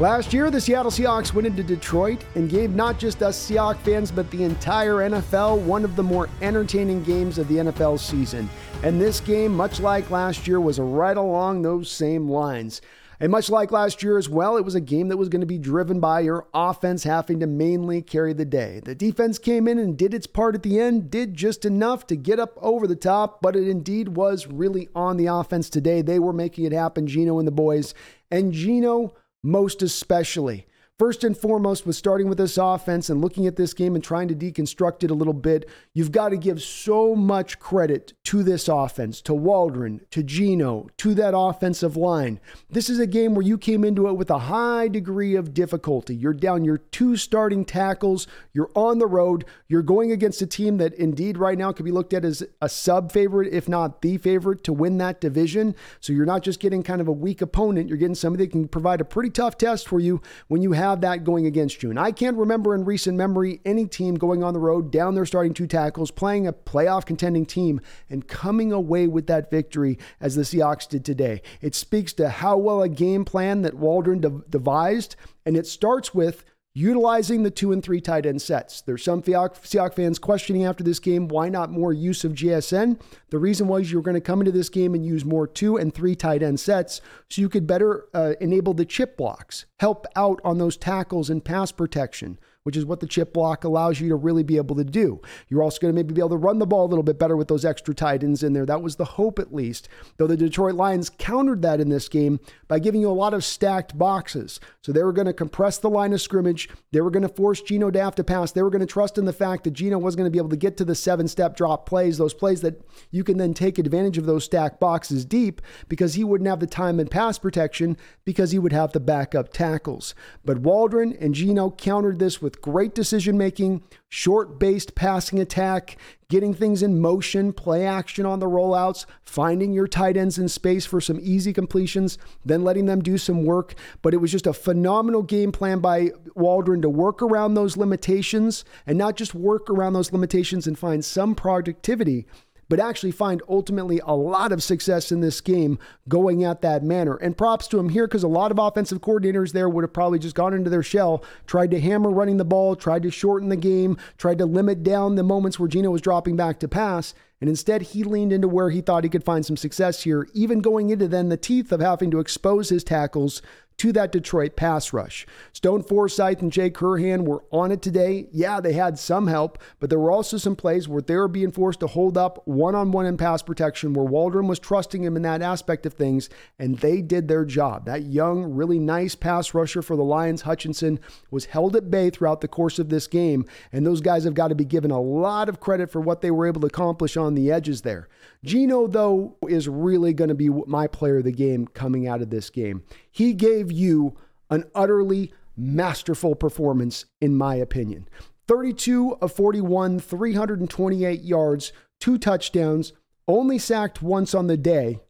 Last year, the Seattle Seahawks went into Detroit and gave not just us Seahawks fans, but the entire NFL one of the more entertaining games of the NFL season. And this game, much like last year, was right along those same lines. And much like last year as well, it was a game that was going to be driven by your offense having to mainly carry the day. The defense came in and did its part at the end, did just enough to get up over the top, but it indeed was really on the offense today. They were making it happen, Geno and the boys. And Geno most especially. First and foremost, with starting with this offense and looking at this game and trying to deconstruct it a little bit, you've got to give so much credit to this offense, to Waldron, to Geno, to that offensive line. This is a game where you came into it with a high degree of difficulty. You're down your two starting tackles, you're on the road, you're going against a team that indeed right now could be looked at as a sub favorite, if not the favorite, to win that division. So you're not just getting kind of a weak opponent, you're getting somebody that can provide a pretty tough test for you when you have have that going against you. And I can't remember in recent memory any team going on the road, down their starting two tackles, playing a playoff contending team, and coming away with that victory as the Seahawks did today. It speaks to how well a game plan that Waldron de- devised, and it starts with utilizing the two and three tight end sets. There's some Seahawks fans questioning after this game why not more use of JSN. The reason was you were going to come into this game and use more two and three tight end sets so you could better uh, enable the chip blocks, help out on those tackles and pass protection which is what the chip block allows you to really be able to do. You're also going to maybe be able to run the ball a little bit better with those extra tight ends in there. That was the hope, at least. Though the Detroit Lions countered that in this game by giving you a lot of stacked boxes. So they were going to compress the line of scrimmage. They were going to force Geno have to pass. They were going to trust in the fact that Geno was going to be able to get to the seven step drop plays, those plays that you can then take advantage of those stacked boxes deep because he wouldn't have the time and pass protection because he would have the backup tackles. But Waldron and Geno countered this with great decision making, short based passing attack, getting things in motion, play action on the rollouts, finding your tight ends in space for some easy completions, then letting them do some work. But it was just a phenomenal game plan by Waldron to work around those limitations and not just work around those limitations and find some productivity but actually find ultimately a lot of success in this game going at that manner. And props to him here because a lot of offensive coordinators there would have probably just gone into their shell, tried to hammer running the ball, tried to shorten the game, tried to limit down the moments where Geno was dropping back to pass. And instead, he leaned into where he thought he could find some success here, even going into then the teeth of having to expose his tackles to that Detroit pass rush. Stone Forsythe and Jake Curhan were on it today. Yeah, they had some help, but there were also some plays where they were being forced to hold up one on one in pass protection where Waldron was trusting him in that aspect of things, and they did their job. That young, really nice pass rusher for the Lions, Hutchinson, was held at bay throughout the course of this game, and those guys have got to be given a lot of credit for what they were able to accomplish on the edges there. Geno, though, is really going to be my player of the game coming out of this game. He gave you an utterly masterful performance, in my opinion. 32 of 41, 328 yards, two touchdowns, only sacked once on the day,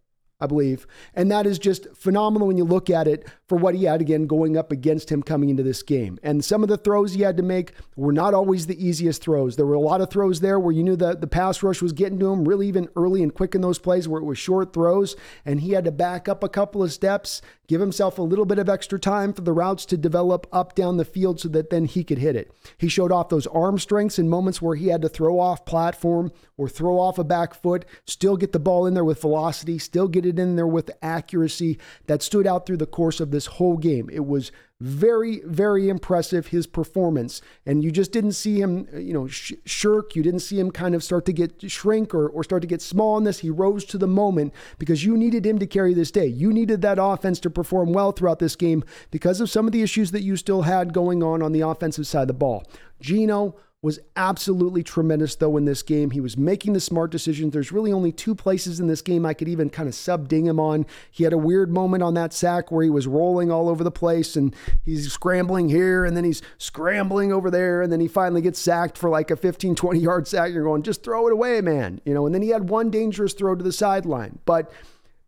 I believe. And that is just phenomenal when you look at it for what he had again going up against him coming into this game. And some of the throws he had to make were not always the easiest throws. There were a lot of throws there where you knew that the pass rush was getting to him really even early and quick in those plays where it was short throws and he had to back up a couple of steps, give himself a little bit of extra time for the routes to develop up down the field so that then he could hit it. He showed off those arm strengths in moments where he had to throw off platform or throw off a back foot, still get the ball in there with velocity, still get it in there with accuracy that stood out through the course of this whole game. It was very, very impressive, his performance. And you just didn't see him, uh, you know, sh- shirk. You didn't see him kind of start to get shrink or, or start to get small in this. He rose to the moment because you needed him to carry this day. You needed that offense to perform well throughout this game because of some of the issues that you still had going on on the offensive side of the ball. Geno, was absolutely tremendous, though, in this game. He was making the smart decisions. There's really only two places in this game I could even kind of sub ding him on. He had a weird moment on that sack where he was rolling all over the place and he's scrambling here and then he's scrambling over there. And then he finally gets sacked for like a 15, 20 yard sack. You're going, just throw it away, man. You know, and then he had one dangerous throw to the sideline. But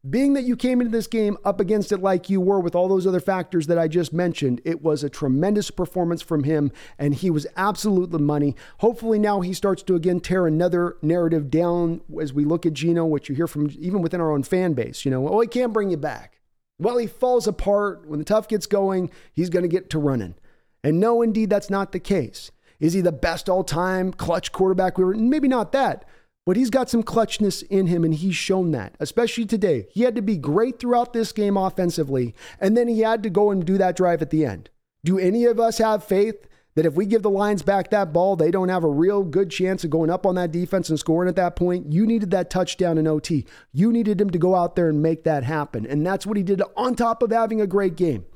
being that you came into this game up against it like you were with all those other factors that I just mentioned, it was a tremendous performance from him, and he was absolutely money. Hopefully, now he starts to again tear another narrative down as we look at Geno, which you hear from even within our own fan base. You know, oh, he can't bring you back. Well, he falls apart. When the tough gets going, he's going to get to running. And no, indeed, that's not the case. Is he the best all time clutch quarterback? We were maybe not that, but he's got some clutchness in him, and he's shown that, especially today. He had to be great throughout this game offensively, and then he had to go and do that drive at the end. Do any of us have faith that if we give the Lions back that ball, they don't have a real good chance of going up on that defense and scoring at that point. You needed that touchdown in OT. You needed him to go out there and make that happen. And that's what he did on top of having a great game.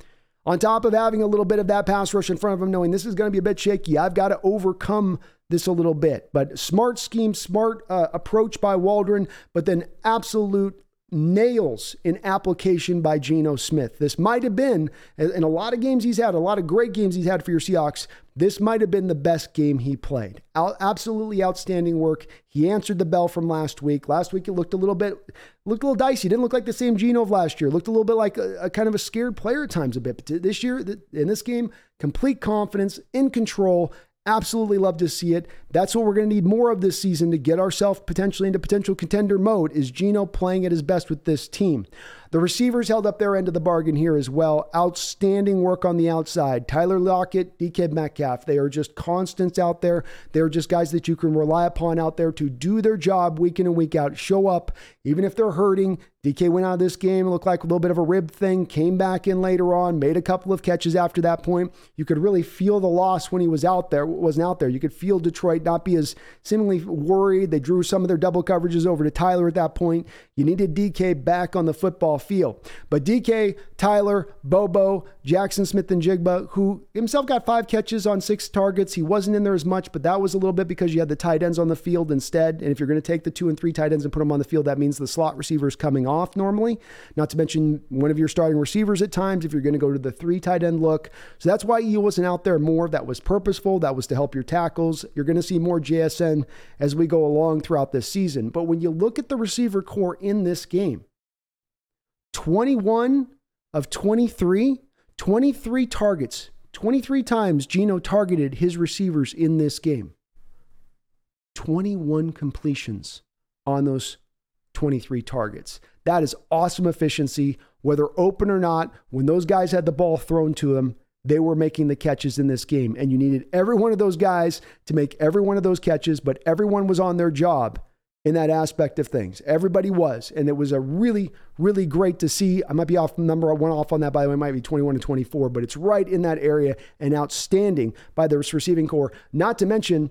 On top of having a little bit of that pass rush in front of him, knowing this is going to be a bit shaky, I've got to overcome this a little bit. But smart scheme, smart uh, approach by Waldron, but then absolute nails in application by Geno Smith. This might have been, in a lot of games he's had, a lot of great games he's had for your Seahawks, this might have been the best game he played. Out, absolutely outstanding work. He answered the bell from last week. Last week it looked a little bit, looked a little dicey. Didn't look like the same Geno of last year. Looked a little bit like a, a kind of a scared player at times a bit. But this year, in this game, complete confidence, in control, Absolutely love to see it. That's what we're going to need more of this season to get ourselves potentially into potential contender mode is Geno playing at his best with this team. The receivers held up their end of the bargain here as well. Outstanding work on the outside. Tyler Lockett, DK Metcalf, they are just constants out there. They're just guys that you can rely upon out there to do their job week in and week out, show up, even if they're hurting. DK went out of this game, looked like a little bit of a rib thing, came back in later on, made a couple of catches after that point. You could really feel the loss when he was out there, wasn't out there. You could feel Detroit not be as seemingly worried. They drew some of their double coverages over to Tyler at that point. You needed DK back on the football field. But DK, Tyler, Bobo, Jaxon Smith-Njigba, who himself got five catches on six targets. He wasn't in there as much, but that was a little bit because you had the tight ends on the field instead. And if you're going to take the two and three tight ends and put them on the field, that means the slot receivers coming off normally. Not to mention one of your starting receivers at times if you're going to go to the three tight end look. So that's why he wasn't out there more. That was purposeful. That was to help your tackles. You're going to see more JSN as we go along throughout this season. But when you look at the receiver corps in this game, 21 of 23, 23 targets, 23 times Geno targeted his receivers in this game. 21 completions on those 23 targets. That is awesome efficiency, whether open or not. When those guys had the ball thrown to them, they were making the catches in this game. And you needed every one of those guys to make every one of those catches, but everyone was on their job in that aspect of things. Everybody was. And it was a really, really great to see. I might be off number one off on that, by the way, it might be 21 to 24, but it's right in that area and outstanding by the receiving corps. Not to mention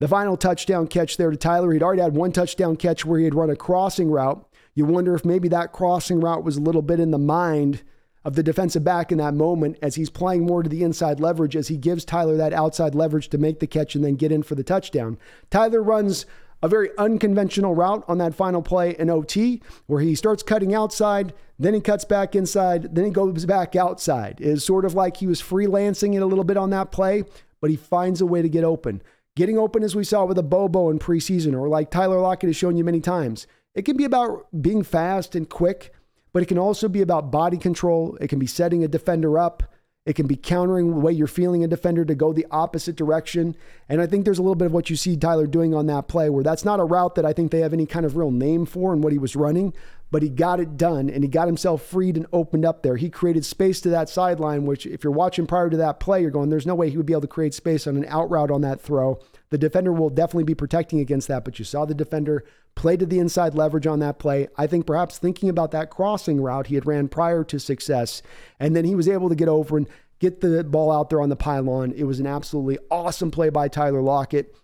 the final touchdown catch there to Tyler. He'd already had one touchdown catch where he had run a crossing route. You wonder if maybe that crossing route was a little bit in the mind of the defensive back in that moment as he's playing more to the inside leverage as he gives Tyler that outside leverage to make the catch and then get in for the touchdown. Tyler runs a very unconventional route on that final play in OT where he starts cutting outside, then he cuts back inside, then he goes back outside. It is sort of like he was freelancing it a little bit on that play, but he finds a way to get open. Getting open, as we saw with a Bobo in preseason, or like Tyler Lockett has shown you many times, it can be about being fast and quick, but it can also be about body control. It can be setting a defender up. It can be countering the way you're feeling a defender to go the opposite direction. And I think there's a little bit of what you see Tyler doing on that play, where that's not a route that I think they have any kind of real name for and what he was running, but he got it done and he got himself freed and opened up there. He created space to that sideline, which, if you're watching prior to that play, you're going, there's no way he would be able to create space on an out route on that throw. The defender will definitely be protecting against that, but you saw the defender play to the inside leverage on that play. I think perhaps thinking about that crossing route he had ran prior to success, and then he was able to get over and get the ball out there on the pylon. It was an absolutely awesome play by Tyler Lockett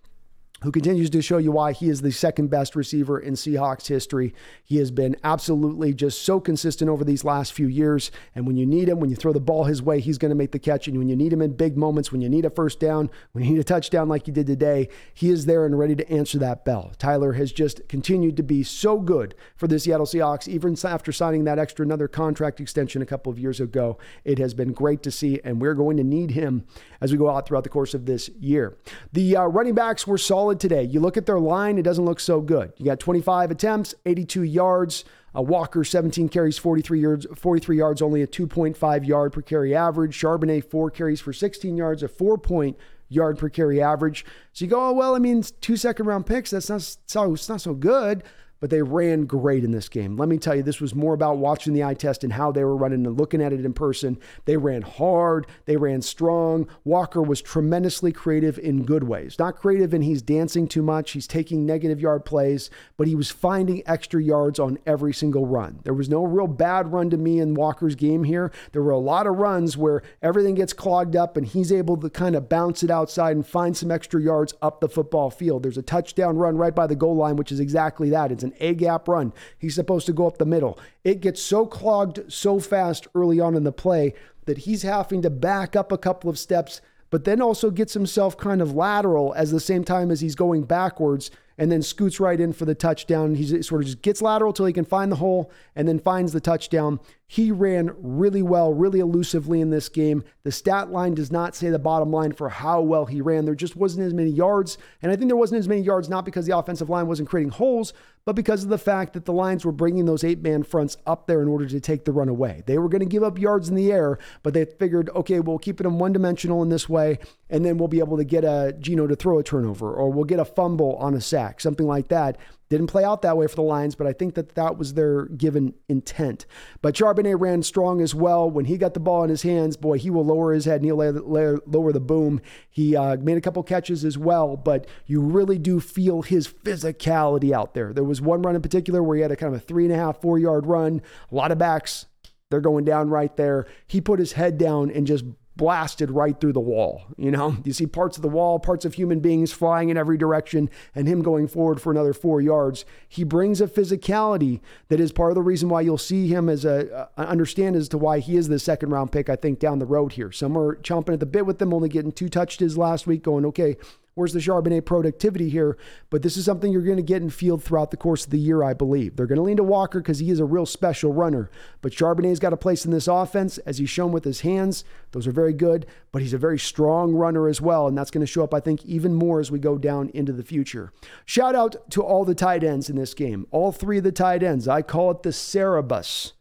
who continues to show you why he is the second best receiver in Seahawks history. He has been absolutely just so consistent over these last few years. And when you need him, when you throw the ball his way, he's going to make the catch. And when you need him in big moments, when you need a first down, when you need a touchdown like you did today, he is there and ready to answer that bell. Tyler has just continued to be so good for the Seattle Seahawks, even after signing that extra another contract extension a couple of years ago. It has been great to see, and we're going to need him as we go out throughout the course of this year. The uh, running backs were solid solid today. You look at their line, it doesn't look so good. You got 25 attempts, 82 yards. Uh, Walker, 17 carries, 43 yards, 43 yards, only a 2.5 yard per carry average. Charbonnet, four carries for 16 yards, a four point yard per carry average. So you go, oh, well, I mean, two second round picks, that's not so, it's not so good. But they ran great in this game. Let me tell you, this was more about watching the eye test and how they were running and looking at it in person. They ran hard, they ran strong. Walker was tremendously creative in good ways. Not creative in he's dancing too much, he's taking negative yard plays, but he was finding extra yards on every single run. There was no real bad run to me in Walker's game here. There were a lot of runs where everything gets clogged up and he's able to kind of bounce it outside and find some extra yards up the football field. There's a touchdown run right by the goal line, which is exactly that. It's an A gap run. He's supposed to go up the middle. It gets so clogged so fast early on in the play that he's having to back up a couple of steps, but then also gets himself kind of lateral as the same time as he's going backwards and then scoots right in for the touchdown. He sort of just gets lateral till he can find the hole and then finds the touchdown. He ran really well, really elusively in this game. The stat line does not say the bottom line for how well he ran. There just wasn't as many yards. And I think there wasn't as many yards not because the offensive line wasn't creating holes, but because of the fact that the Lions were bringing those eight man fronts up there in order to take the run away. They were going to give up yards in the air, but they figured, okay, we'll keep them one dimensional in this way, and then we'll be able to get a Geno to throw a turnover, or we'll get a fumble on a sack, something like that. Didn't play out that way for the Lions, but I think that that was their given intent. But Charbonnet ran strong as well. When he got the ball in his hands, boy, he will lower his head and he'll lower the boom. He uh, made a couple catches as well, but you really do feel his physicality out there. There was one run in particular where he had a kind of a three and a half, four yard run, a lot of backs. They're going down right there. He put his head down and just blasted right through the wall. You know, you see parts of the wall, parts of human beings flying in every direction, and him going forward for another four yards. He brings a physicality that is part of the reason why you'll see him as a uh, understand as to why he is the second round pick. I think down the road here, some are chomping at the bit with him, only getting two touches last week, going okay. Where's the Charbonnet productivity here? But this is something you're going to get in field throughout the course of the year, I believe. They're going to lean to Walker because he is a real special runner. But Charbonnet's got a place in this offense, as he's shown with his hands. Those are very good, but he's a very strong runner as well. And that's going to show up, I think, even more as we go down into the future. Shout out to all the tight ends in this game. All three of the tight ends. I call it the Cerberus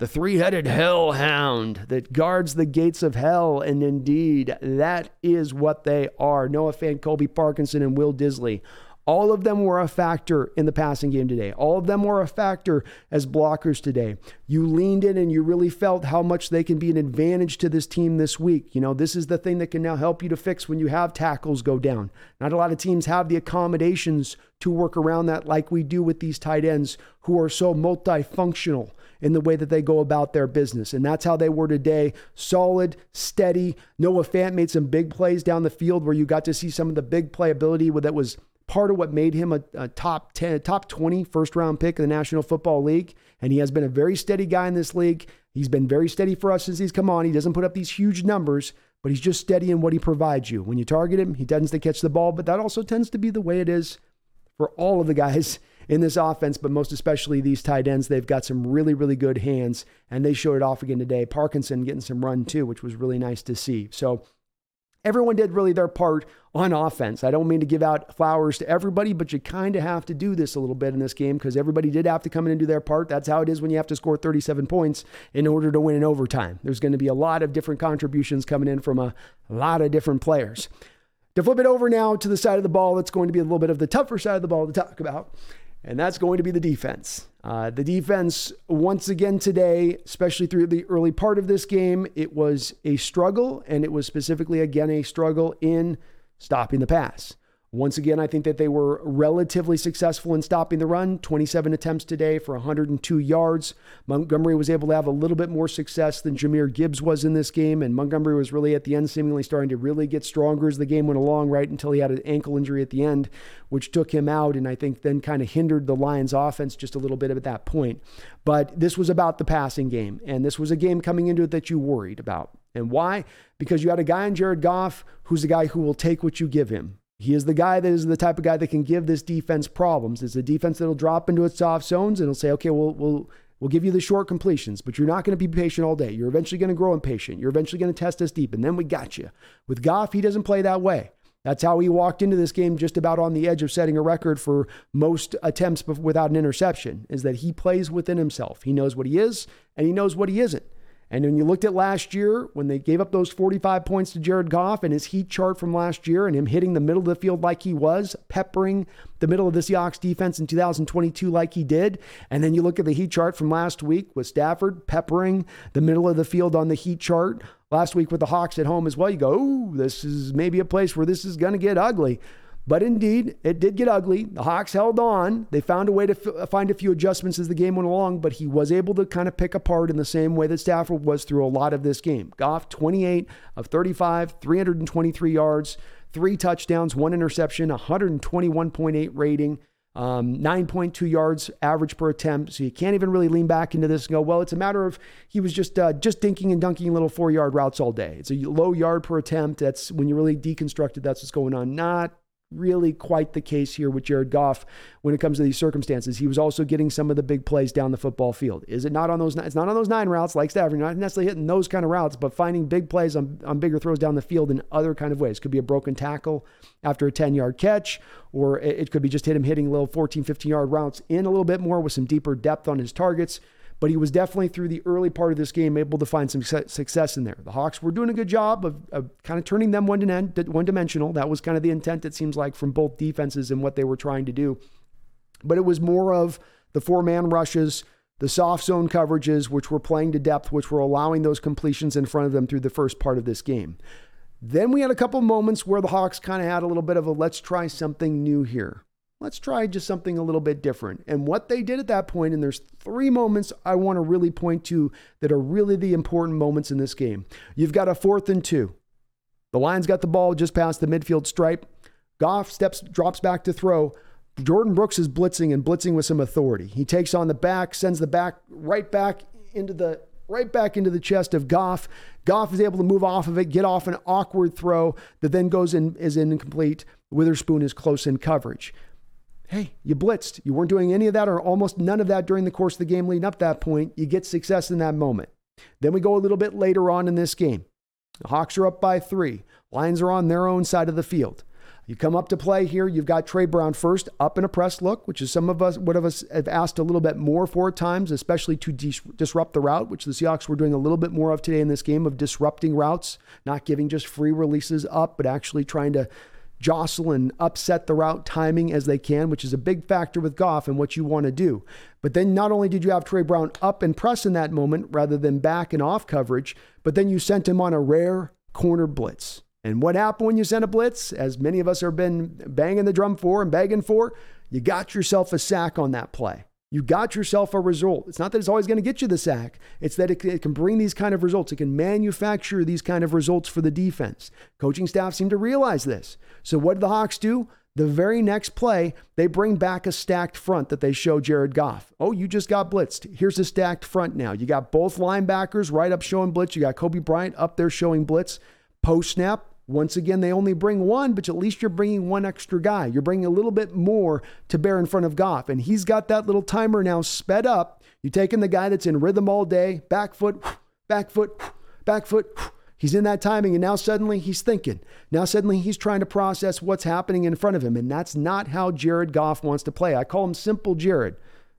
the three headed hellhound that guards the gates of hell. And indeed, that is what they are. Noah Fant, Colby Parkinson, and Will Dissly. All of them were a factor in the passing game today. All of them were a factor as blockers today. You leaned in and you really felt how much they can be an advantage to this team this week. You know, this is the thing that can now help you to fix when you have tackles go down. Not a lot of teams have the accommodations to work around that like we do with these tight ends who are so multifunctional in the way that they go about their business. And that's how they were today. Solid, steady. Noah Fant made some big plays down the field where you got to see some of the big playability that was part of what made him a, a, top 10, top 20 first round pick in the National Football League. And he has been a very steady guy in this league. He's been very steady for us since he's come on. He doesn't put up these huge numbers, but he's just steady in what he provides you. When you target him, he tends to catch the ball, but that also tends to be the way it is for all of the guys in this offense, but most especially these tight ends. They've got some really, really good hands, and they showed it off again today. Parkinson getting some run too, which was really nice to see. So everyone did really their part on offense. I don't mean to give out flowers to everybody, but you kind of have to do this a little bit in this game because everybody did have to come in and do their part. That's how it is when you have to score 37 points in order to win in overtime. There's going to be a lot of different contributions coming in from a lot of different players. To flip it over now to the side of the ball, that's going to be a little bit of the tougher side of the ball to talk about and that's going to be the defense. Uh, the defense, once again today, especially through the early part of this game, it was a struggle, and it was specifically, again, a struggle in stopping the pass. Once again, I think that they were relatively successful in stopping the run. 27 attempts today for 102 yards. Montgomery was able to have a little bit more success than Jahmyr Gibbs was in this game, and Montgomery was really at the end seemingly starting to really get stronger as the game went along, right until he had an ankle injury at the end, which took him out, and I think then kind of hindered the Lions' offense just a little bit at that point. But this was about the passing game, and this was a game coming into it that you worried about. And why? Because you had a guy in Jared Goff who's a guy who will take what you give him. He is the guy that is the type of guy that can give this defense problems. It's a defense that'll drop into its soft zones and it'll say, okay, we'll, we'll, we'll give you the short completions, but you're not going to be patient all day. You're eventually going to grow impatient. You're eventually going to test us deep, and then we got you. With Goff, he doesn't play that way. That's how he walked into this game just about on the edge of setting a record for most attempts without an interception, is that he plays within himself. He knows what he is and he knows what he isn't. And when you looked at last year, when they gave up those 45 points to Jared Goff and his heat chart from last year and him hitting the middle of the field like he was, peppering the middle of the Seahawks defense in 2022 like he did. And then you look at the heat chart from last week with Stafford peppering the middle of the field on the heat chart. Last week with the Hawks at home as well, you go, oh, this is maybe a place where this is going to get ugly. But indeed, it did get ugly. The Hawks held on. They found a way to f- find a few adjustments as the game went along, but he was able to kind of pick apart in the same way that Stafford was through a lot of this game. Goff, 28 of 35, 323 yards, three touchdowns, one interception, 121.8 rating. Um, 9.2 yards average per attempt. So you can't even really lean back into this and go, well, it's a matter of he was just uh, just dinking and dunking little four yard routes all day. It's a low yard per attempt. That's when you really deconstructed. That's what's going on. Not really quite the case here with Jared Goff when it comes to these circumstances. He was also getting some of the big plays down the football field. Is it not on those? It's not on those nine routes like Stafford. You're not necessarily hitting those kind of routes, but finding big plays on, on bigger throws down the field in other kind of ways. Could be a broken tackle after a 10 yard catch, or it could be just hit him hitting little 14, 15 yard routes in a little bit more with some deeper depth on his targets but he was definitely through the early part of this game able to find some success in there. The Hawks were doing a good job of, of kind of turning them one, one dimensional. That was kind of the intent, it seems like, from both defenses and what they were trying to do. But it was more of the four man rushes, the soft zone coverages, which were playing to depth, which were allowing those completions in front of them through the first part of this game. Then we had a couple moments where the Hawks kind of had a little bit of a let's try something new here let's try just something a little bit different. And what they did at that point, and there's three moments I want to really point to that are really the important moments in this game. You've got a fourth and two. The Lions got the ball just past the midfield stripe. Goff steps, drops back to throw. Jordyn Brooks is blitzing and blitzing with some authority. He takes on the back, sends the back right back into the right back into the chest of Goff. Goff is able to move off of it, get off an awkward throw that then goes in is incomplete. Witherspoon is close in coverage. Hey, you blitzed. You weren't doing any of that or almost none of that during the course of the game leading up that point. You get success in that moment. Then we go a little bit later on in this game. The Hawks are up by three. Lions are on their own side of the field. You come up to play here. You've got Tre Brown first up in a press look, which is some of us, what of us have asked a little bit more for times, especially to dis- disrupt the route, which the Seahawks were doing a little bit more of today in this game of disrupting routes, not giving just free releases up, but actually trying to jostle and upset the route timing as they can, which is a big factor with Goff and what you want to do. But then not only did you have Tre Brown up and press in that moment rather than back and off coverage, but then you sent him on a rare corner blitz. And what happened when you sent a blitz, as many of us have been banging the drum for and begging for, you got yourself a sack on that play. You got yourself a result. It's not that it's always going to get you the sack. It's that it, can bring these kind of results. It can manufacture these kind of results for the defense. Coaching staff seem to realize this. So what did the Hawks do? The very next play, they bring back a stacked front that they show Jared Goff. Oh, you just got blitzed. Here's a stacked front now. You got both linebackers right up showing blitz. You got Coby Bryant up there showing blitz. Post snap, once again, they only bring one, but at least you're bringing one extra guy. You're bringing a little bit more to bear in front of Goff. And he's got that little timer now sped up. You're taking the guy that's in rhythm all day, back foot, back foot, back foot. He's in that timing, and now suddenly he's thinking. Now suddenly he's trying to process what's happening in front of him. And that's not how Jared Goff wants to play. I call him Simple Jared,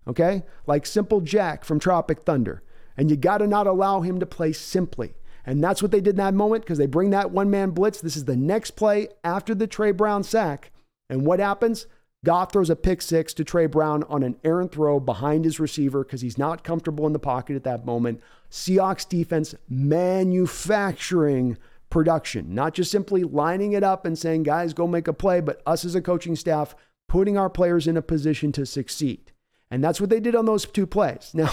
okay? Like Simple Jack from Tropic Thunder. And you got to not allow him to play simply. And that's what they did in that moment because they bring that one man blitz. This is the next play after the Tre Brown sack. And what happens? Goff throws a pick six to Tre Brown on an errant throw behind his receiver because he's not comfortable in the pocket at that moment. Seahawks defense manufacturing production, not just simply lining it up and saying, guys, go make a play, but us as a coaching staff putting our players in a position to succeed. And that's what they did on those two plays. Now,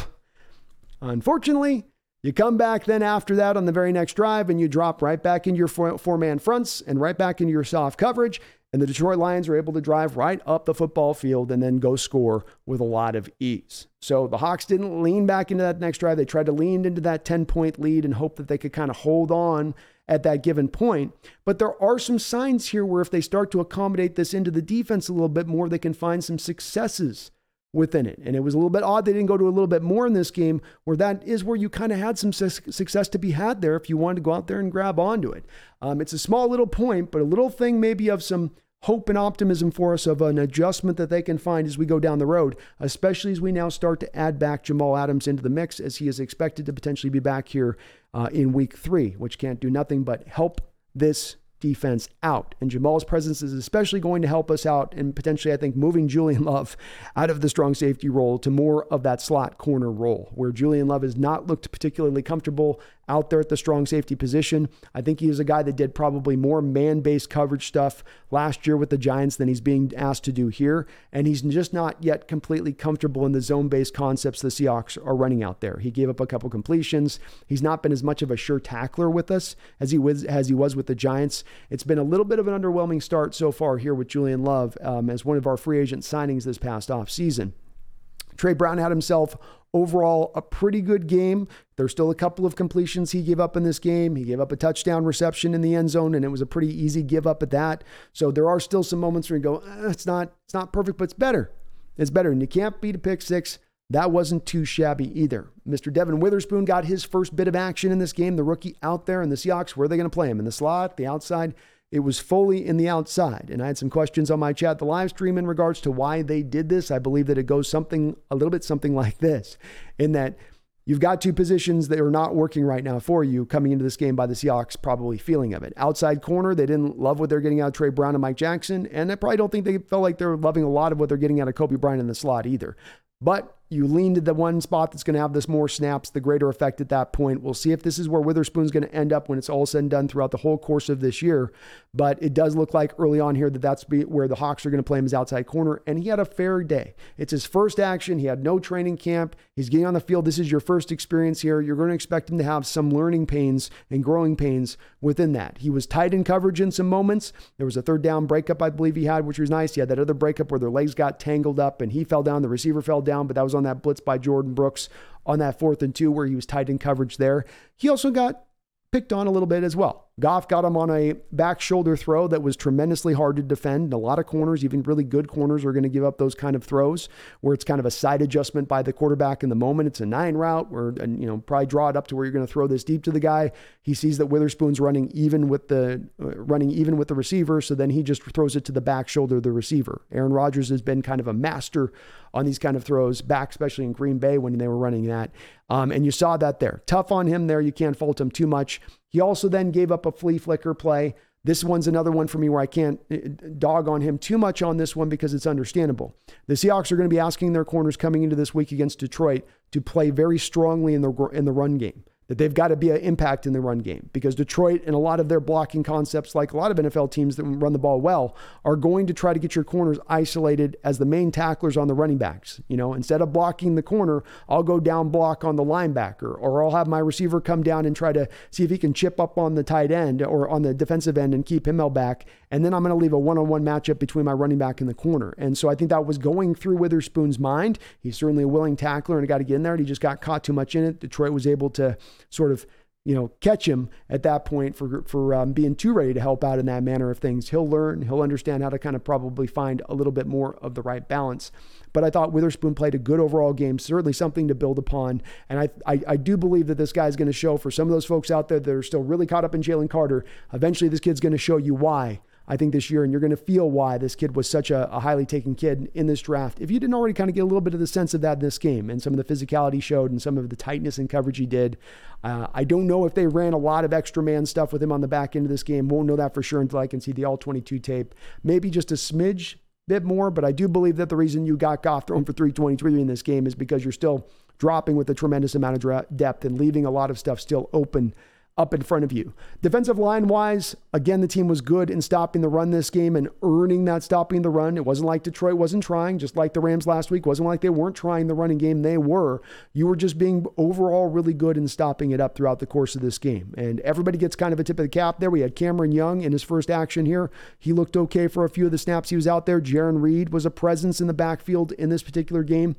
unfortunately, you come back then after that on the very next drive and you drop right back into your four man fronts and right back into your soft coverage. And the Detroit Lions are able to drive right up the football field and then go score with a lot of ease. So the Hawks didn't lean back into that next drive. They tried to lean into that 10 point lead and hope that they could kind of hold on at that given point. But there are some signs here where if they start to accommodate this into the defense a little bit more, they can find some successes within it. And it was a little bit odd they didn't go to a little bit more in this game, where that is where you kind of had some su- success to be had there if you wanted to go out there and grab onto it. Um, it's a small little point, but a little thing maybe of some hope and optimism for us of an adjustment that they can find as we go down the road, especially as we now start to add back Jamal Adams into the mix, as he is expected to potentially be back here uh, in week three, which can't do nothing but help this defense out. And Jamal's presence is especially going to help us out and potentially, I think, moving Julian Love out of the strong safety role to more of that slot corner role, where Julian Love has not looked particularly comfortable out there at the strong safety position. I think he is a guy that did probably more man based coverage stuff last year with the Giants than he's being asked to do here. And he's just not yet completely comfortable in the zone based concepts the Seahawks are running out there. He gave up a couple completions. He's not been as much of a sure tackler with us as he was, as he was with the Giants. It's been a little bit of an underwhelming start so far here with Julian Love um, as one of our free agent signings this past offseason. Tre Brown had himself overall a pretty good game. There's still a couple of completions he gave up in this game. He gave up a touchdown reception in the end zone, and it was a pretty easy give up at that. So there are still some moments where you go, eh, it's not, it's not perfect, but it's better. It's better. And you can't beat a pick six. That wasn't too shabby either. Mr. Devon Witherspoon got his first bit of action in this game. The rookie out there, and the Seahawks, where are they going to play him? In the slot, the outside? It was fully in the outside. And I had some questions on my chat, the live stream, in regards to why they did this. I believe that it goes something, a little bit something like this, in that you've got two positions that are not working right now for you coming into this game by the Seahawks, probably feeling of it. Outside corner, they didn't love what they're getting out of Tre Brown and Mike Jackson. And I probably don't think they felt like they're loving a lot of what they're getting out of Coby Bryant in the slot either. But you lean to the one spot that's going to have this more snaps, the greater effect at that point. We'll see if this is where Witherspoon's going to end up when it's all said and done throughout the whole course of this year. But it does look like early on here that that's where the Hawks are going to play him as outside corner. And he had a fair day. It's his first action. He had no training camp. He's getting on the field. This is your first experience here. You're going to expect him to have some learning pains and growing pains within that. He was tight in coverage in some moments. There was a third down breakup, I believe he had, which was nice. He had that other breakup where their legs got tangled up and he fell down. The receiver fell down, but that was on that blitz by Jordyn Brooks on that fourth and two where he was tight in coverage there. He also got picked on a little bit as well. Goff got him on a back shoulder throw that was tremendously hard to defend. A lot of corners, even really good corners, are going to give up those kind of throws where it's kind of a side adjustment by the quarterback in the moment. It's a nine route where, and, you know, probably draw it up to where you're going to throw this deep to the guy. He sees that Witherspoon's running even with the uh, running even with the receiver, so then he just throws it to the back shoulder of the receiver. Aaron Rodgers has been kind of a master on these kind of throws back, especially in Green Bay when they were running that. Um, and you saw that there. Tough on him there. You can't fault him too much. He also then gave up a flea flicker play. This one's another one for me where I can't uh, dog on him too much on this one because it's understandable. The Seahawks are going to be asking their corners coming into this week against Detroit to play very strongly in the in the run game that they've got to be an impact in the run game because Detroit and a lot of their blocking concepts, like a lot of NFL teams that run the ball well, are going to try to get your corners isolated as the main tacklers on the running backs. You know, instead of blocking the corner, I'll go down block on the linebacker, or I'll have my receiver come down and try to see if he can chip up on the tight end or on the defensive end and keep him back. And then I'm going to leave a one on one matchup between my running back and the corner. And so I think that was going through Witherspoon's mind. He's certainly a willing tackler and got to get in there. And he just got caught too much in it. Detroit was able to sort of you know, catch him at that point for for um, being too ready to help out in that manner of things. He'll learn. He'll understand how to kind of probably find a little bit more of the right balance. But I thought Witherspoon played a good overall game, certainly something to build upon. And I I, I do believe that this guy's going to show for some of those folks out there that are still really caught up in Jalen Carter. Eventually, this kid's going to show you why I think, this year. And you're going to feel why this kid was such a, a, highly taken kid in this draft. If you didn't already kind of get a little bit of the sense of that in this game and some of the physicality showed and some of the tightness and coverage he did, uh, I don't know if they ran a lot of extra man stuff with him on the back end of this game. Won't know that for sure until I can see the all 22 tape. Maybe just a smidge bit more, but I do believe that the reason you got Goff thrown for 323 in this game is because you're still dropping with a tremendous amount of depth and leaving a lot of stuff still open up in front of you. Defensive line wise, again, the team was good in stopping the run this game and earning that stopping the run. It wasn't like Detroit wasn't trying, just like the Rams last week. It wasn't like they weren't trying the running game. They were. You were just being overall really good in stopping it up throughout the course of this game. And everybody gets kind of a tip of the cap there. We had Cameron Young in his first action here. He looked okay for a few of the snaps he was out there. Jarran Reed was a presence in the backfield in this particular game.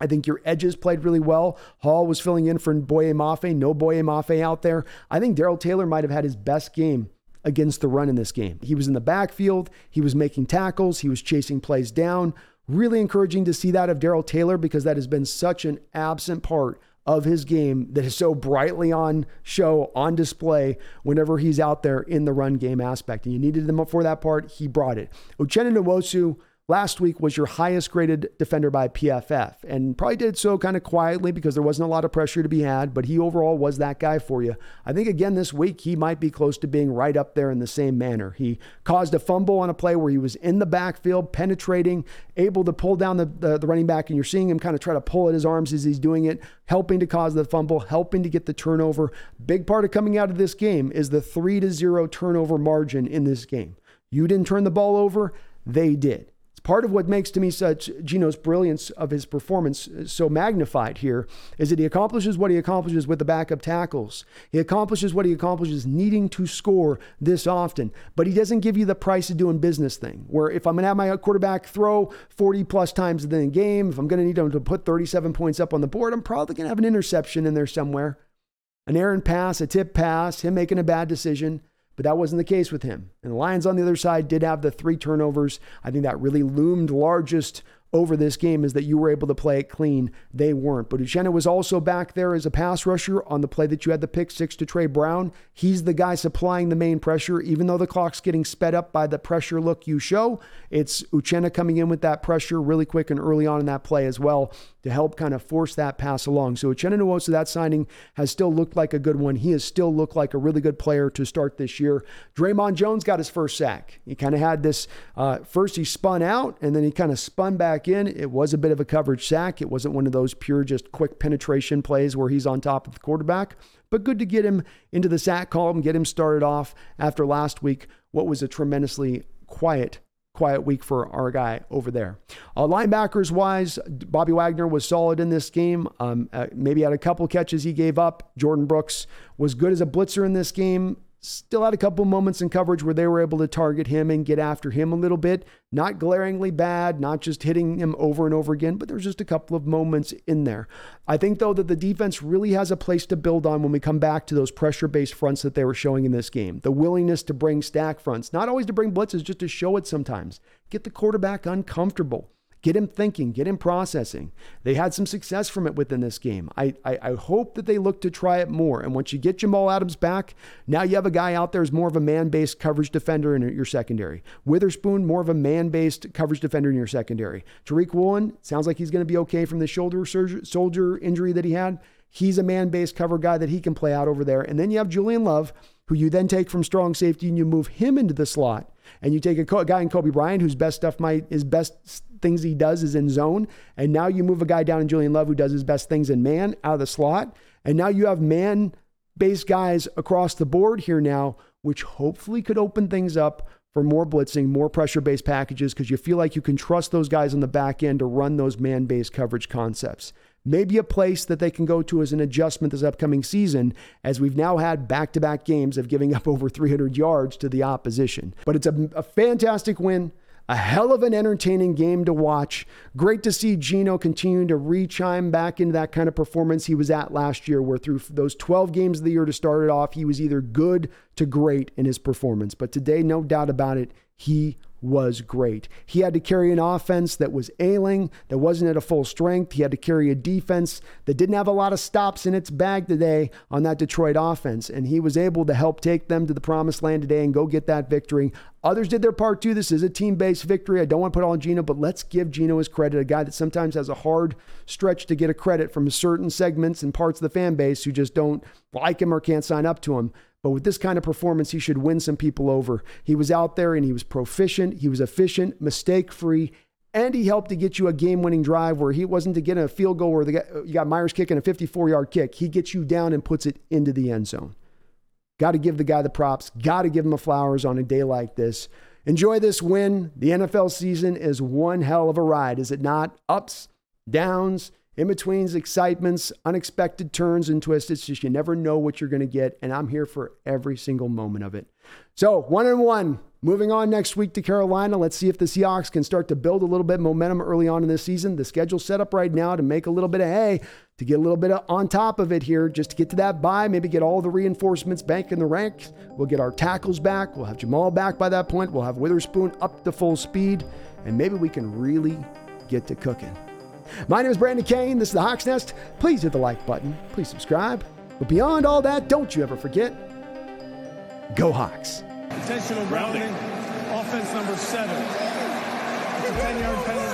I think your edges played really well. Hall was filling in for Boye Mafe. No Boye Mafe out there. I think Darrell Taylor might have had his best game against the run in this game. He was in the backfield. He was making tackles. He was chasing plays down. Really encouraging to see that of Darrell Taylor because that has been such an absent part of his game that is so brightly on show, on display whenever he's out there in the run game aspect. And you needed him for that part. He brought it. Uchenna Nwosu last week was your highest graded defender by PFF and probably did so kind of quietly because there wasn't a lot of pressure to be had, but he overall was that guy for you. I think again this week he might be close to being right up there in the same manner. He caused a fumble on a play where he was in the backfield, penetrating, able to pull down the, the, the running back, and you're seeing him kind of try to pull at his arms as he's doing it, helping to cause the fumble, helping to get the turnover. Big part of coming out of this game is the three to zero turnover margin in this game. You didn't turn the ball over, they did. Part of what makes to me such Geno's brilliance of his performance uh, so magnified here is that he accomplishes what he accomplishes with the backup tackles. He accomplishes what he accomplishes needing to score this often, but he doesn't give you the price of doing business thing. Where if I'm going to have my quarterback throw 40 plus times in the game, if I'm going to need him to put 37 points up on the board, I'm probably going to have an interception in there somewhere. An errant pass, a tip pass, him making a bad decision but that wasn't the case with him. And the Lions on the other side did have the three turnovers. I think that really loomed largest over this game is that you were able to play it clean. They weren't. But Uchenna was also back there as a pass rusher on the play that you had the pick six to Tre Brown. He's the guy supplying the main pressure, even though the clock's getting sped up by the pressure look you show. It's Uchenna coming in with that pressure really quick and early on in that play as well to help kind of force that pass along. So Uchenna Nwosu, that signing has still looked like a good one. He has still looked like a really good player to start this year. Dre'Mont Jones got his first sack. He kind of had this uh, first he spun out and then he kind of spun back in. It was a bit of a coverage sack. It wasn't one of those pure just quick penetration plays where he's on top of the quarterback. But good to get him into the sack column, get him started off after last week, what was a tremendously quiet quiet week for our guy over there. Uh, linebackers wise, Bobby Wagner was solid in this game. Um, uh, maybe had a couple catches he gave up. Jordyn Brooks was good as a blitzer in this game still had a couple moments in coverage where they were able to target him and get after him a little bit. Not glaringly bad, not just hitting him over and over again, but there's just a couple of moments in there. I think, though, that the defense really has a place to build on when we come back to those pressure based fronts that they were showing in this game. The willingness to bring stack fronts, not always to bring blitzes, just to show it sometimes. Get the quarterback uncomfortable. Get him thinking, get him processing. They had some success from it within this game. I, I, I, hope that they look to try it more. And once you get Jamal Adams back, now you have a guy out there who's more of a man based coverage defender in your secondary. Witherspoon, more of a man based coverage defender in your secondary. Tariq Woolen, sounds like he's going to be okay from the shoulder soldier injury that he had. He's a man based cover guy that he can play out over there. And then you have Julian Love, who you then take from strong safety and you move him into the slot. And you take a guy in Coby Bryant, whose best stuff might, his best things he does is in zone. And now you move a guy down in Julian Love who does his best things in man out of the slot. And now you have man based guys across the board here now, which hopefully could open things up for more blitzing, more pressure based packages, because you feel like you can trust those guys on the back end to run those man based coverage concepts. Maybe a place that they can go to as an adjustment this upcoming season, as we've now had back to back games of giving up over 300 yards to the opposition. But it's a, a fantastic win. A hell of an entertaining game to watch. Great to see Geno continue to re-chime back into that kind of performance he was at last year, where through those 12 games of the year to start it off, he was either good to great in his performance. But today, no doubt about it, he was great. He had to carry an offense that was ailing, that wasn't at a full strength. He had to carry a defense that didn't have a lot of stops in its bag today on that Detroit offense. And he was able to help take them to the promised land today and go get that victory. Others did their part too. This is a team based victory. I don't want to put all on Geno, but let's give Geno his credit. A guy that sometimes has a hard stretch to get a credit from certain segments and parts of the fan base who just don't like him or can't sign up to him. But with this kind of performance, he should win some people over. He was out there and he was proficient, he was efficient, mistake free, and he helped to get you a game winning drive where he wasn't to get a field goal where guy, you got Myers kicking a 54 yard kick. He gets you down and puts it into the end zone. Got to give the guy the props, got to give him the flowers on a day like this. Enjoy this win. The NFL season is one hell of a ride, is it not? Ups, downs, in betweens, excitements, unexpected turns and twists. It's just you never know what you're going to get. And I'm here for every single moment of it. So, one and one. Moving on next week to Carolina. Let's see if the Seahawks can start to build a little bit momentum early on in this season. The schedule set up right now to make a little bit of hay, to get a little bit on top of it here, just to get to that bye, maybe get all the reinforcements back in the ranks. We'll get our tackles back. We'll have Jamal back by that point. We'll have Witherspoon up to full speed, and maybe we can really get to cooking. My name is Brandon Kane. This is the Hawks Nest. Please hit the like button. Please subscribe. But beyond all that, don't you ever forget go Hawks. Intentional grounding, offense number seven. It's a 10 yard penalty.